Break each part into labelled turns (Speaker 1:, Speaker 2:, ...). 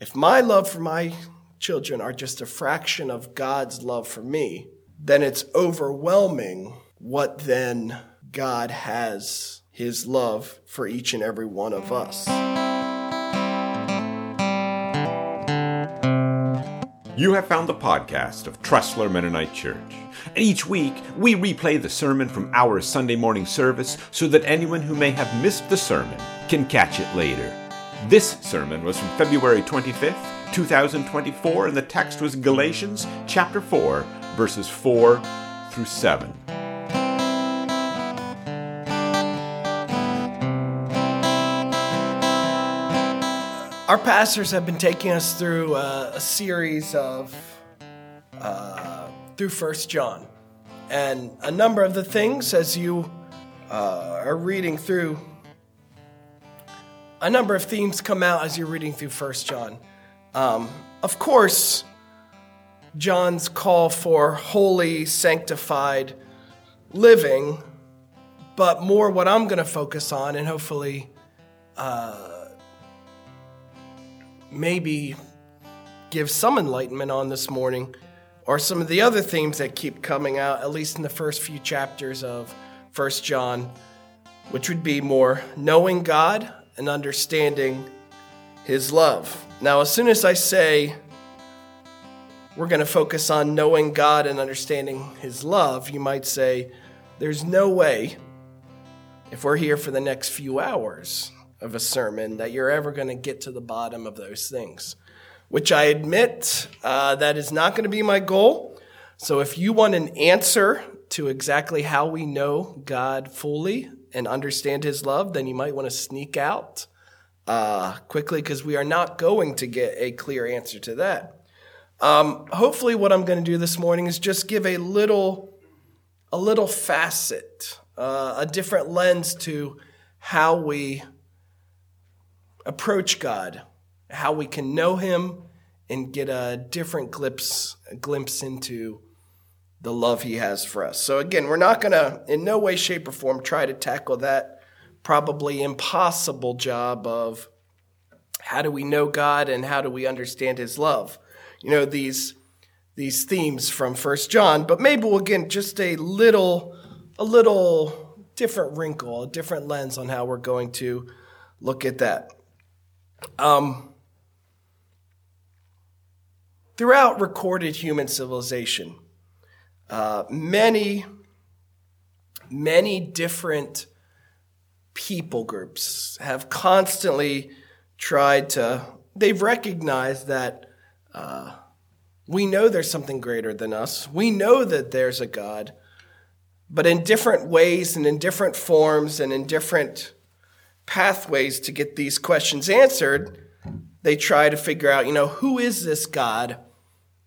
Speaker 1: if my love for my children are just a fraction of God's love for me, then it's overwhelming what then God has his love for each and every one of us.
Speaker 2: You have found the podcast of Tressler Mennonite Church. And each week, we replay the sermon from our Sunday morning service so that anyone who may have missed the sermon can catch it later. This sermon was from February 25th, 2024, and the text was Galatians chapter 4, verses 4 through 7.
Speaker 1: Our pastors have been taking us through a, a series of uh, through First John, and a number of the things as you uh, are reading through. A number of themes come out as you're reading through First John. Um, of course, John's call for holy, sanctified living, but more what I'm going to focus on, and hopefully. Uh, maybe give some enlightenment on this morning or some of the other themes that keep coming out, at least in the first few chapters of First John, which would be more knowing God and understanding His love. Now, as soon as I say we're going to focus on knowing God and understanding His love, you might say, there's no way, if we're here for the next few hours, of a sermon that you're ever going to get to the bottom of those things, which I admit uh, that is not going to be my goal. So if you want an answer to exactly how we know God fully and understand his love, then you might want to sneak out uh, quickly because we are not going to get a clear answer to that. Um, hopefully, what I'm going to do this morning is just give a little, a little facet, uh, a different lens to how we approach God, how we can know Him and get a different glimpse, a glimpse into the love He has for us. So, again, we're not going to, in no way, shape, or form, try to tackle that probably impossible job of how do we know God and how do we understand His love. You know, these these themes from First John, but maybe we'll get just a little a little different wrinkle, a different lens on how we're going to look at that. Um, throughout recorded human civilization, uh, many, many different people groups have constantly tried to, they've recognized that uh, we know there's something greater than us. We know that there's a God, but in different ways and in different forms and in different pathways to get these questions answered, they try to figure out, you know, who is this God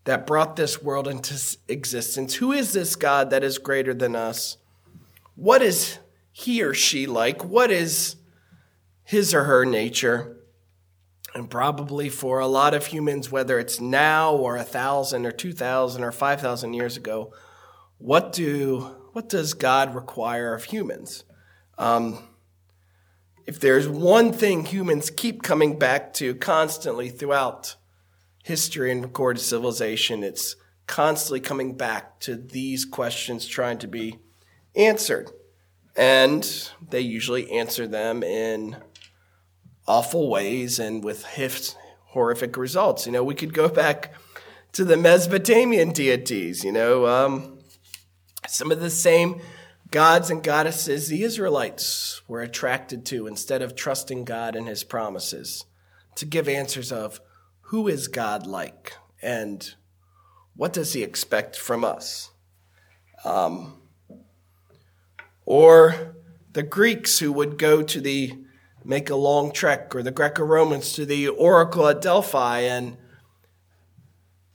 Speaker 1: that brought this world into existence? Who is this God that is greater than us? What is he or she like? What is his or her nature? And probably for a lot of humans, whether it's now or a thousand or two thousand or five thousand years ago, what do what does God require of humans? Um, if there's one thing humans keep coming back to constantly throughout history and recorded civilization, it's constantly coming back to these questions trying to be answered. And they usually answer them in awful ways and with horrific results. You know, we could go back to the Mesopotamian deities, you know, um, some of the same gods and goddesses the Israelites were attracted to instead of trusting God and his promises to give answers of who is God like and what does he expect from us? Um, or the Greeks who would go to the make a long trek, or the Greco Romans to the oracle at Delphi and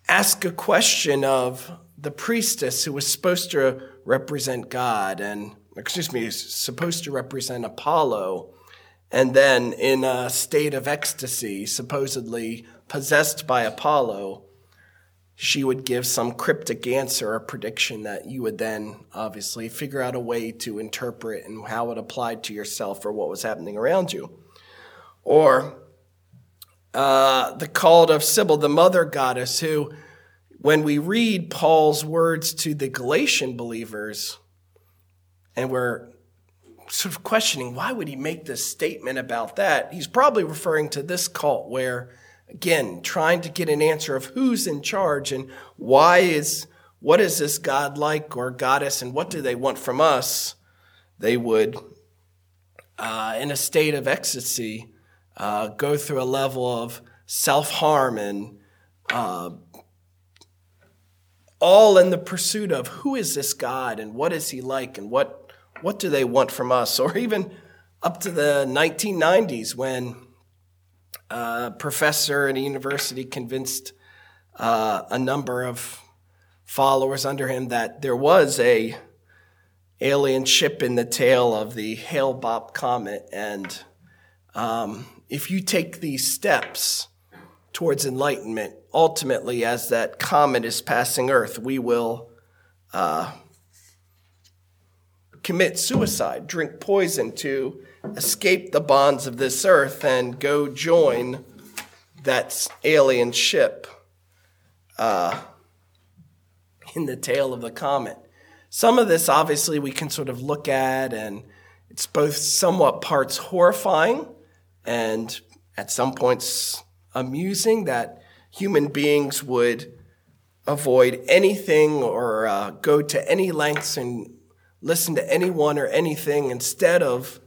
Speaker 1: ask a question of the priestess who was supposed to represent God and, excuse me, supposed to represent Apollo, and then in a state of ecstasy, supposedly possessed by Apollo, she would give some cryptic answer or prediction that you would then obviously figure out a way to interpret and how it applied to yourself or what was happening around you. Or uh, the cult of Cybele, the mother goddess, who, when we read Paul's words to the Galatian believers, and we're sort of questioning why would he make this statement about that, he's probably referring to this cult where, again, trying to get an answer of who's in charge and why is what is this God like or goddess and what do they want from us? They would, uh, in a state of ecstasy, uh, go through a level of self harm and uh, all in the pursuit of who is this God and what is he like and what, what do they want from us? Or even up to the 1990s when a professor at a university convinced uh, a number of followers under him that there was a alien ship in the tail of the Hale-Bopp comet. And um, if you take these steps towards enlightenment, ultimately, as that comet is passing Earth, we will uh, commit suicide, drink poison to escape the bonds of this earth and go join that alien ship uh, in the tail of the comet. Some of this, obviously, we can sort of look at, and it's both somewhat parts horrifying and at some points amusing that human beings would avoid anything or uh, go to any lengths and listen to anyone or anything instead of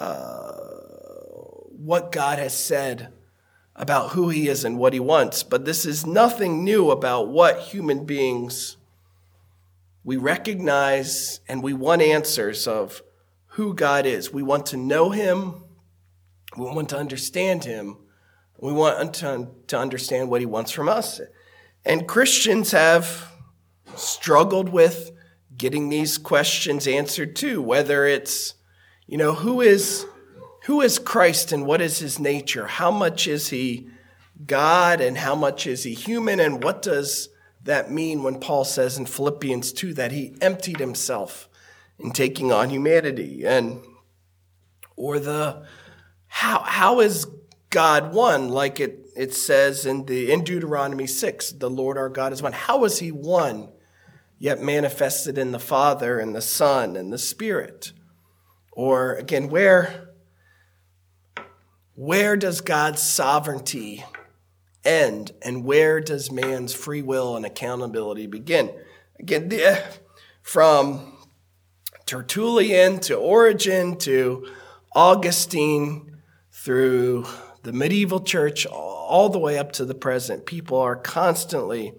Speaker 1: uh, what God has said about who He is and what He wants. But this is nothing new about what human beings we recognize and we want answers of who God is. We want to know Him. We want to understand him. We want to, to understand what he wants from us. And Christians have struggled with getting these questions answered too, whether it's, you know, who is who is Christ and what is his nature? How much is he God and how much is he human? And what does that mean when Paul says in Philippians 2 that he emptied himself in taking on humanity? And or the how, how is God one? Like it, it says in the, in Deuteronomy 6, the Lord our God is one. How is he one? Yet manifested in the Father and the Son and the Spirit. Or again, where, where does God's sovereignty end and where does man's free will and accountability begin? Again, the, from Tertullian to Origen to Augustine through the medieval church all the way up to the present, people are constantly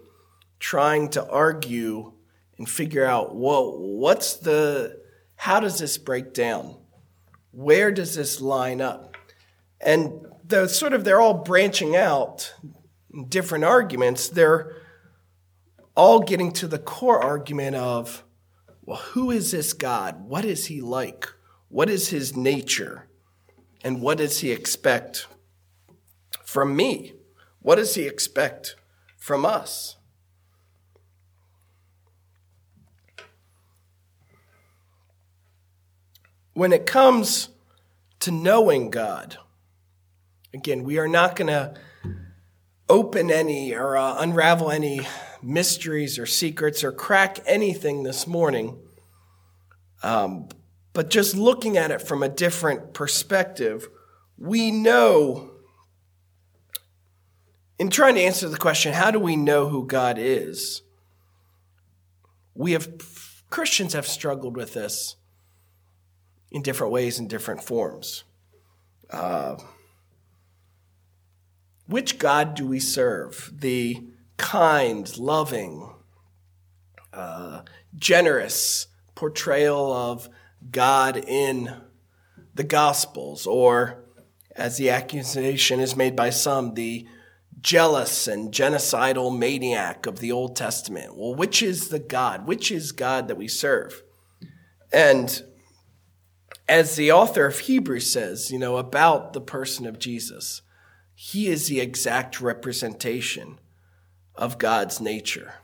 Speaker 1: trying to argue and figure out, well, what's the, how does this break down? Where does this line up? And the sort of, they're all branching out different arguments. They're all getting to the core argument of, well, who is this God? What is he like? What is his nature? And what does he expect from me? What does he expect from us? When it comes to knowing God, again, we are not going to open any or uh, unravel any mysteries or secrets or crack anything this morning. Um, but just looking at it from a different perspective, we know, in trying to answer the question, how do we know who God is? We have, Christians have struggled with this in different ways and different forms. Uh, which God do we serve? The kind, loving, uh, generous portrayal of God in the Gospels, or as the accusation is made by some, the jealous and genocidal maniac of the Old Testament. Well, which is the God? Which is God that we serve? And as the author of Hebrews says, you know, about the person of Jesus, he is the exact representation of God's nature.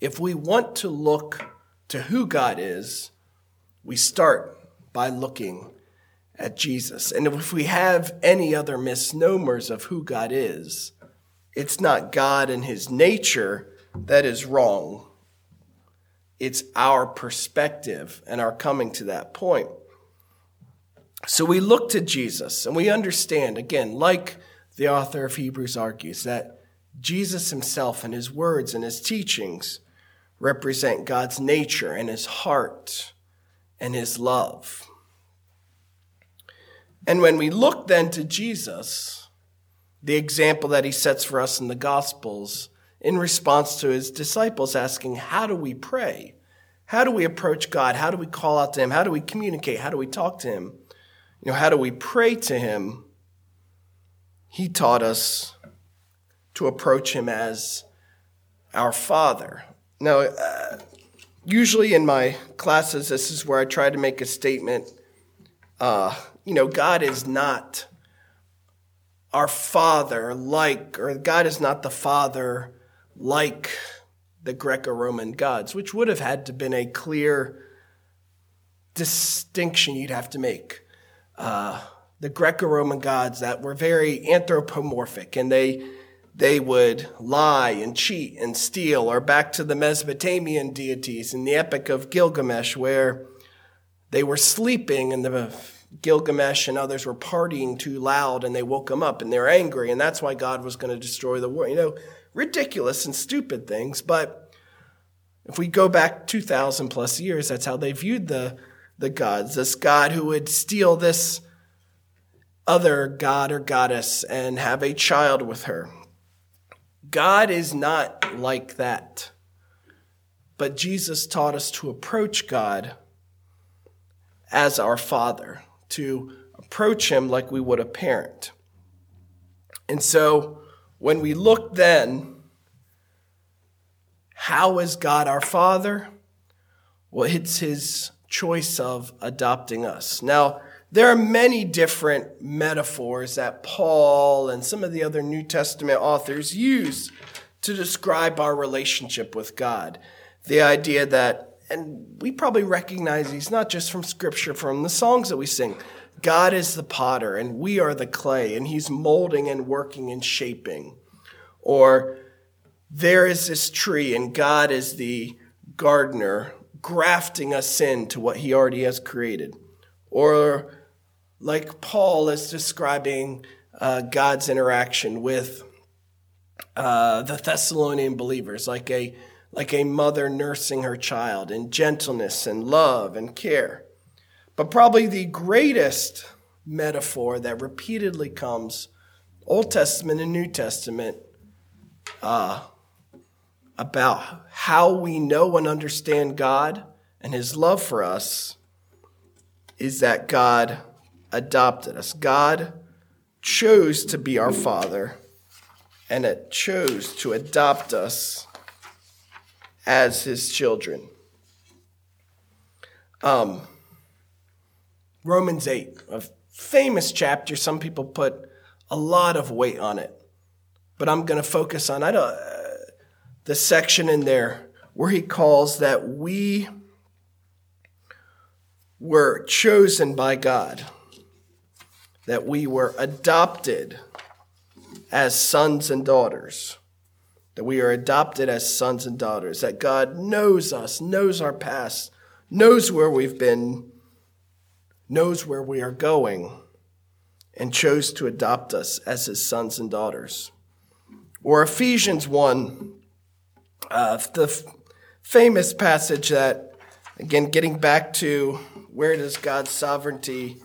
Speaker 1: If we want to look to who God is, we start by looking at Jesus. And if we have any other misnomers of who God is, it's not God and his nature that is wrong. It's our perspective and our coming to that point. So we look to Jesus and we understand, again, like the author of Hebrews argues, that Jesus himself and his words and his teachings represent God's nature and his heart and his love. And when we look then to Jesus, the example that he sets for us in the Gospels, in response to his disciples asking, How do we pray? How do we approach God? How do we call out to him? How do we communicate? How do we talk to him? You know, how do we pray to him? He taught us to approach him as our Father. Now, uh, usually in my classes, this is where I try to make a statement. Uh, you know, God is not our Father like, or God is not the Father like the Greco Roman gods, which would have had to been a clear distinction you'd have to make. Uh, the Greco Roman gods that were very anthropomorphic and they they would lie and cheat and steal, or back to the Mesopotamian deities in the Epic of Gilgamesh, where they were sleeping and the Gilgamesh and others were partying too loud and they woke them up and they're angry, and that's why God was going to destroy the world. You know, ridiculous and stupid things, but if we go back 2,000 plus years, that's how they viewed the, the gods. This God who would steal this other god or goddess and have a child with her. God is not like that. But Jesus taught us to approach God as our Father, to approach Him like we would a parent. And so when we look then, how is God our Father? Well, it's His choice of adopting us. Now, there are many different metaphors that Paul and some of the other New Testament authors use to describe our relationship with God. The idea that, and we probably recognize these not just from scripture, from the songs that we sing. God is the potter and we are the clay, and he's molding and working and shaping. Or there is this tree and God is the gardener grafting us into what he already has created. Or like Paul is describing uh, God's interaction with uh, the Thessalonian believers, like a like a mother nursing her child in gentleness and love and care. But probably the greatest metaphor that repeatedly comes, Old Testament and New Testament, uh, about how we know and understand God and His love for us is that God adopted us. God chose to be our Father, and it chose to adopt us as His children. Um, Romans 8, a famous chapter. Some people put a lot of weight on it, but I'm going to focus on I don't, the section in there where he calls that we were chosen by God that we were adopted as sons and daughters. That we are adopted as sons and daughters. That God knows us, knows our past, knows where we've been, knows where we are going, and chose to adopt us as his sons and daughters. Or Ephesians 1, uh, the f- famous passage that, again, getting back to where does God's sovereignty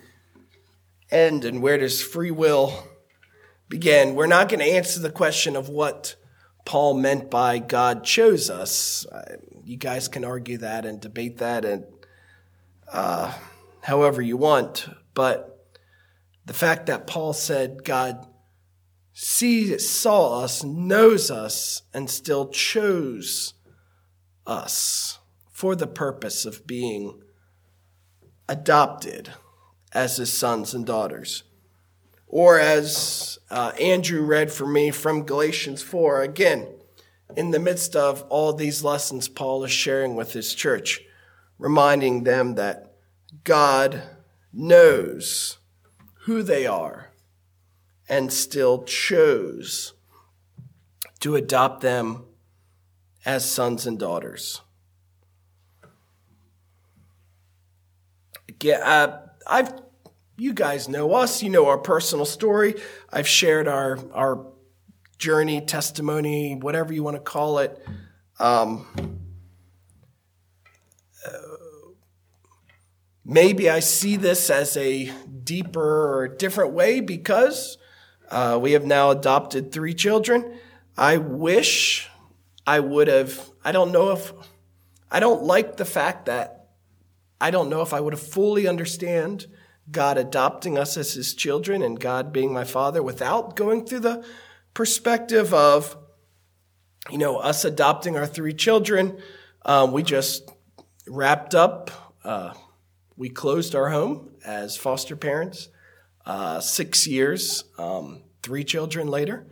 Speaker 1: end and where does free will begin? We're not going to answer the question of what Paul meant by God chose us. You guys can argue that and debate that and uh, however you want, but the fact that Paul said God sees, saw us, knows us, and still chose us for the purpose of being adopted as his sons and daughters. Or as uh, Andrew read for me from Galatians 4, again, in the midst of all these lessons Paul is sharing with his church, reminding them that God knows who they are and still chose to adopt them as sons and daughters. Yeah, uh, I've you guys know us, you know our personal story. I've shared our our journey, testimony, whatever you want to call it. Um, uh, maybe I see this as a deeper or different way because uh, we have now adopted three children. I wish I would have, I don't know if, I don't like the fact that I don't know if I would have fully understand God adopting us as his children and God being my father without going through the perspective of, you know, us adopting our three children. Um, we just wrapped up, uh, we closed our home as foster parents, uh, six years, um, three children later.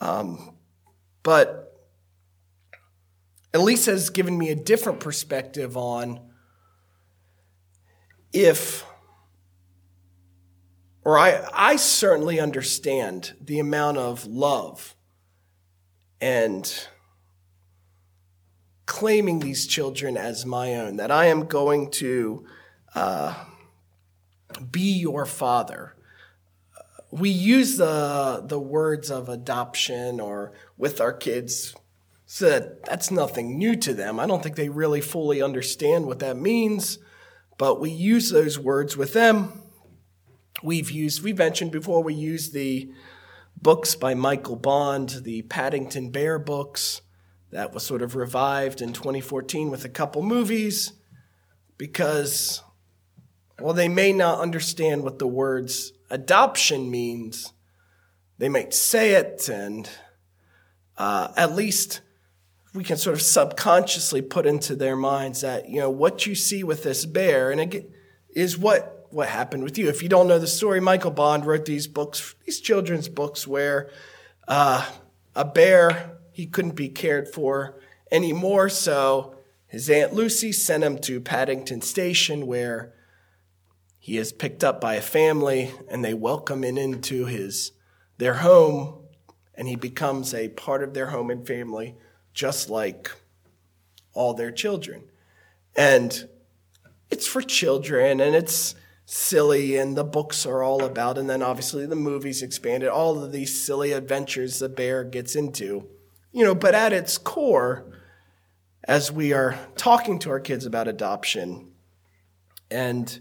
Speaker 1: Um, but Elise has given me a different perspective on if or I, I certainly understand the amount of love and claiming these children as my own, that I am going to uh, be your father. We use the, the words of adoption or with our kids so that that's nothing new to them. I don't think they really fully understand what that means, but we use those words with them We've used, we mentioned before, we use the books by Michael Bond, the Paddington Bear books that was sort of revived in 2014 with a couple movies because, well, they may not understand what the words adoption means. They might say it, and uh, at least we can sort of subconsciously put into their minds that, you know, what you see with this bear, and it is what what happened with you. If you don't know the story, Michael Bond wrote these books, these children's books, where uh, a bear he couldn't be cared for anymore, so his aunt Lucy sent him to Paddington Station, where he is picked up by a family, and they welcome him into his their home, and he becomes a part of their home and family, just like all their children. And it's for children, and it's silly and the books are all about and then obviously the movies expanded all of these silly adventures the bear gets into you know but at its core as we are talking to our kids about adoption and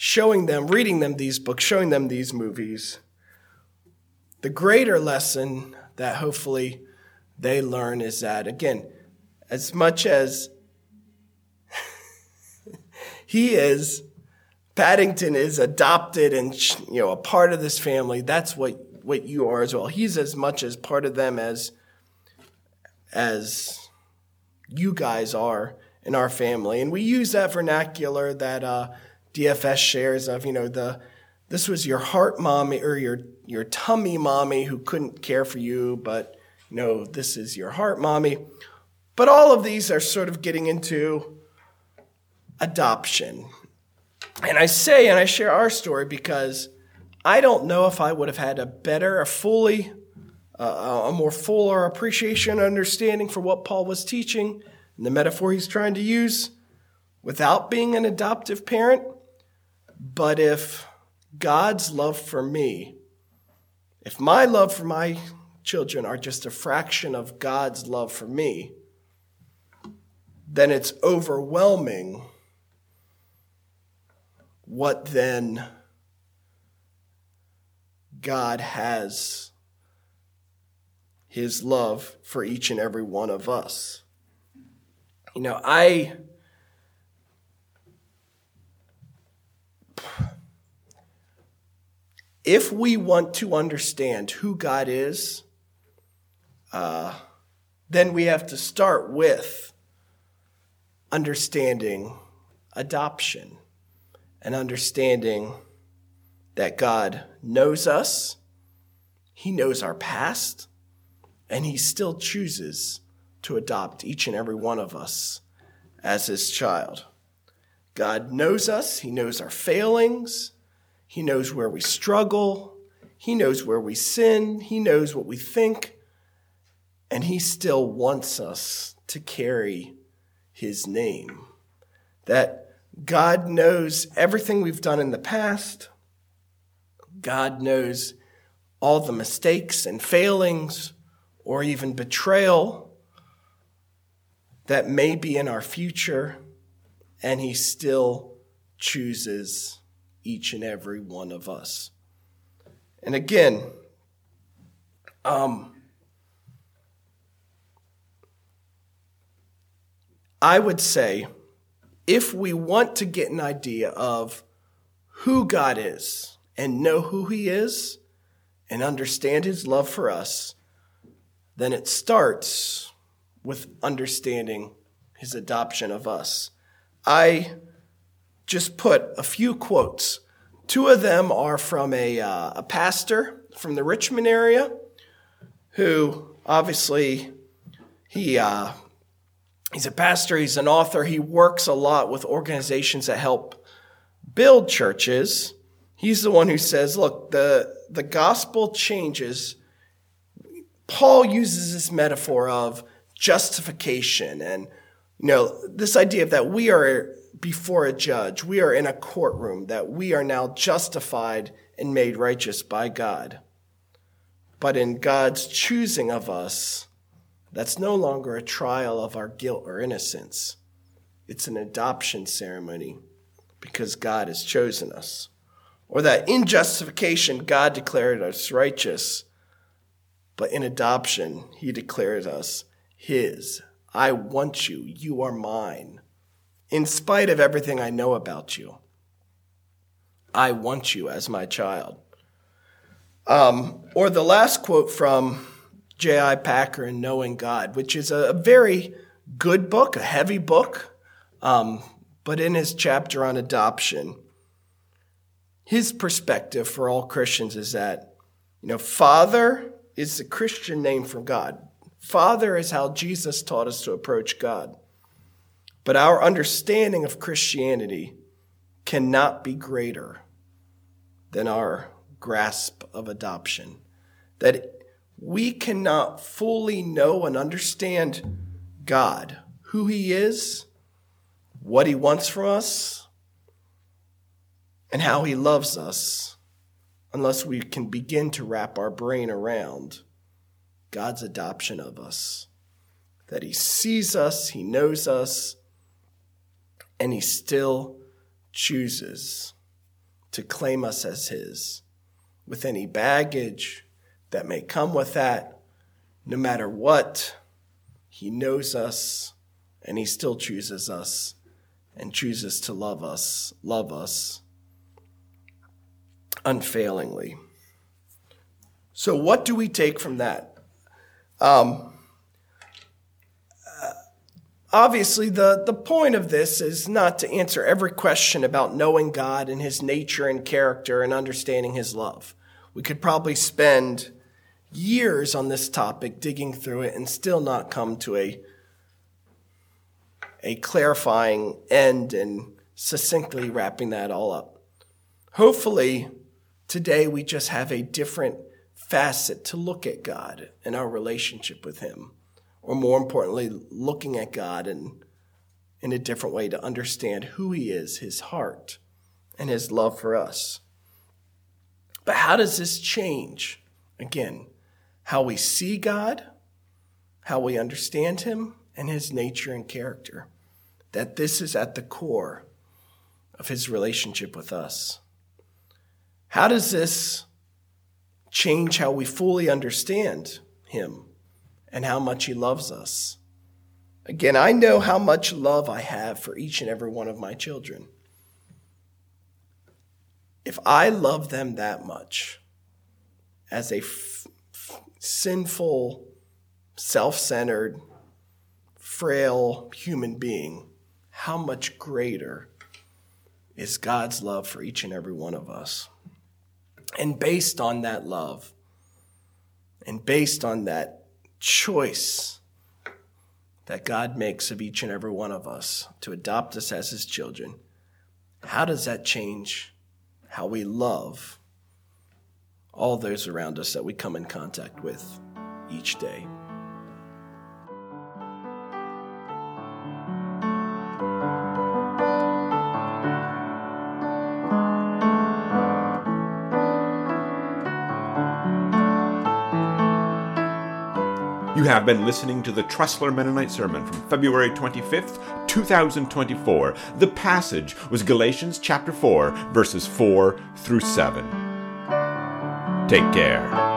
Speaker 1: showing them reading them these books showing them these movies the greater lesson that hopefully they learn is that again as much as he is Paddington is adopted and you know a part of this family. That's what what you are as well. He's as much as part of them as as you guys are in our family. And we use that vernacular that uh, DFS shares of you know the this was your heart mommy or your your tummy mommy who couldn't care for you, but you know this is your heart mommy. But all of these are sort of getting into adoption and I say, and I share our story because I don't know if I would have had a better, a fully, uh, a more fuller appreciation, understanding for what Paul was teaching and the metaphor he's trying to use without being an adoptive parent. But if God's love for me, if my love for my children are just a fraction of God's love for me, then it's overwhelming what then God has his love for each and every one of us. You know, I if we want to understand who God is, uh, then we have to start with understanding adoption and understanding that God knows us, He knows our past, and He still chooses to adopt each and every one of us as His child. God knows us, He knows our failings, He knows where we struggle. He knows where we sin. He knows what we think. And He still wants us to carry His name. That God knows everything we've done in the past. God knows all the mistakes and failings or even betrayal that may be in our future, and He still chooses each and every one of us. And again, um, I would say if we want to get an idea of who God is and know who He is and understand His love for us, then it starts with understanding His adoption of us. I just put a few quotes. Two of them are from a, uh, a pastor from the Richmond area who obviously he uh, he's a pastor, he's an author, he works a lot with organizations that help build churches. He's the one who says, look, the, the gospel changes. Paul uses this metaphor of justification and you know this idea that we are before a judge we are in a courtroom that we are now justified and made righteous by god but in god's choosing of us that's no longer a trial of our guilt or innocence. It's an adoption ceremony because God has chosen us. Or that in justification, God declared us righteous, but in adoption, He declares us His. I want you. You are mine. In spite of everything I know about you, I want you as my child. Um, or the last quote from J.I. Packer in Knowing God, which is a very good book, a heavy book. Um, but in his chapter on adoption, his perspective for all Christians is that, you know, Father is the Christian name for God. Father is how Jesus taught us to approach God. But our understanding of Christianity cannot be greater than our grasp of adoption. That we cannot fully know and understand God, who He is, what He wants from us, and how He loves us, unless we can begin to wrap our brain around God's adoption of us. That He sees us, He knows us, and He still chooses to claim us as His with any baggage that may come with that. No matter what, He knows us and He still chooses us and chooses to love us, love us unfailingly. So, what do we take from that? Um, uh, obviously, the, the point of this is not to answer every question about knowing God and His nature and character and understanding His love. We could probably spend years on this topic, digging through it, and still not come to a, a clarifying end and succinctly wrapping that all up. Hopefully, today we just have a different facet to look at God and our relationship with Him, or more importantly, looking at God and in a different way to understand who He is, His heart, and His love for us. But how does this change? Again, how we see God, how we understand Him, and His nature and character. That this is at the core of His relationship with us. How does this change how we fully understand Him and how much He loves us? Again, I know how much love I have for each and every one of my children. If I love them that much as a sinful, self centered, frail human being, how much greater is God's love for each and every one of us? And based on that love, and based on that choice that God makes of each and every one of us to adopt us as his children, how does that change how we love all those around us that we come in contact with each day.
Speaker 2: You have been listening to the Tressler Mennonite Sermon from February 25th, 2024. The passage was Galatians chapter 4, verses 4 through 7. Take care.